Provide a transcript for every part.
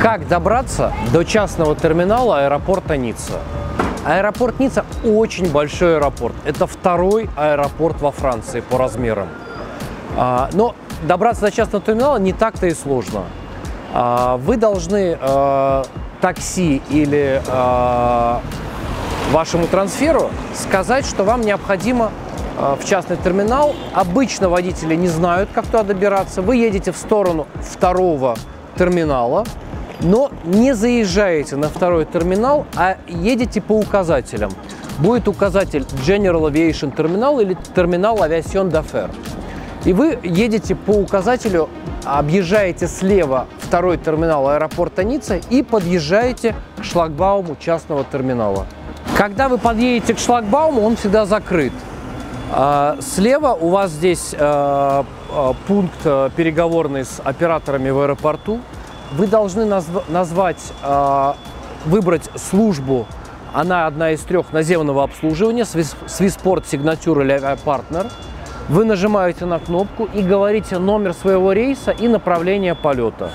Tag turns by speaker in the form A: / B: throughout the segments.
A: Как добраться до частного терминала аэропорта Ницца? Аэропорт Ницца очень большой аэропорт. Это второй аэропорт во Франции по размерам. А, но добраться до частного терминала не так-то и сложно. А, вы должны а, такси или вашему трансферу сказать, что вам необходимо в частный терминал. Обычно водители не знают, как туда добираться. Вы едете в сторону второго терминала, но не заезжаете на второй терминал, а едете по указателям. Будет указатель General Aviation Terminal или терминал Aviation d'Affaires. И вы едете по указателю, объезжаете слева второй терминал аэропорта Ницца и подъезжаете к шлагбауму частного терминала. Когда вы подъедете к шлагбауму, он всегда закрыт. А, слева у вас здесь а, а, пункт переговорный с операторами в аэропорту вы должны назв назвать, э, выбрать службу, она одна из трех наземного обслуживания, Swissport Signature или Partner. Вы нажимаете на кнопку и говорите номер своего рейса и направление полета.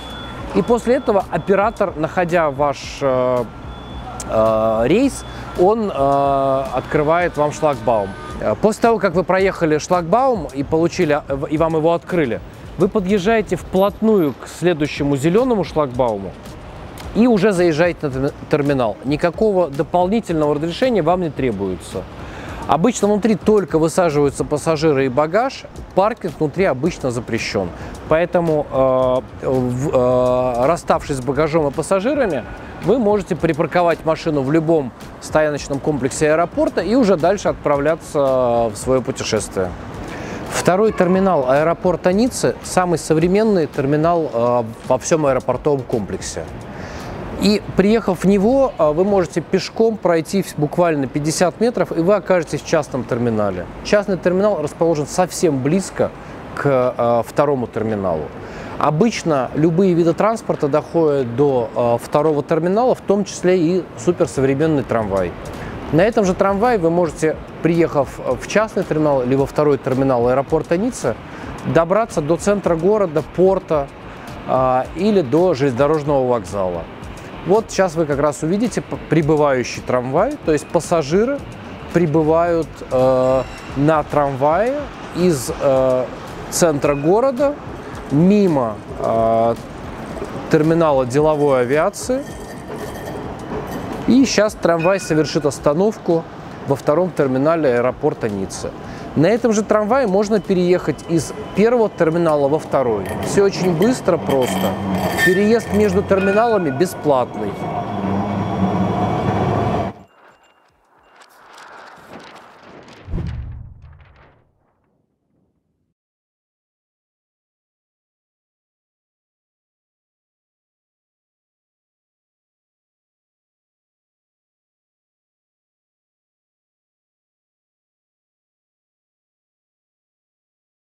A: И после этого оператор, находя ваш э, э, рейс, он э, открывает вам шлагбаум. После того, как вы проехали шлагбаум и получили, и вам его открыли, вы подъезжаете вплотную к следующему зеленому шлагбауму и уже заезжаете на терминал. Никакого дополнительного разрешения вам не требуется. Обычно внутри только высаживаются пассажиры и багаж, паркинг внутри обычно запрещен. Поэтому, э, э, расставшись с багажом и пассажирами, вы можете припарковать машину в любом стояночном комплексе аэропорта и уже дальше отправляться в свое путешествие. Второй терминал аэропорта Ниццы – самый современный терминал э, во всем аэропортовом комплексе. И приехав в него, э, вы можете пешком пройти буквально 50 метров, и вы окажетесь в частном терминале. Частный терминал расположен совсем близко к э, второму терминалу. Обычно любые виды транспорта доходят до второго терминала, в том числе и суперсовременный трамвай. На этом же трамвае вы можете, приехав в частный терминал, либо второй терминал аэропорта Ницца, добраться до центра города, порта э, или до железнодорожного вокзала. Вот сейчас вы как раз увидите прибывающий трамвай, то есть пассажиры прибывают э, на трамвае из э, центра города мимо э, терминала деловой авиации и сейчас трамвай совершит остановку во втором терминале аэропорта Ницца. На этом же трамвае можно переехать из первого терминала во второй. Все очень быстро, просто. Переезд между терминалами бесплатный.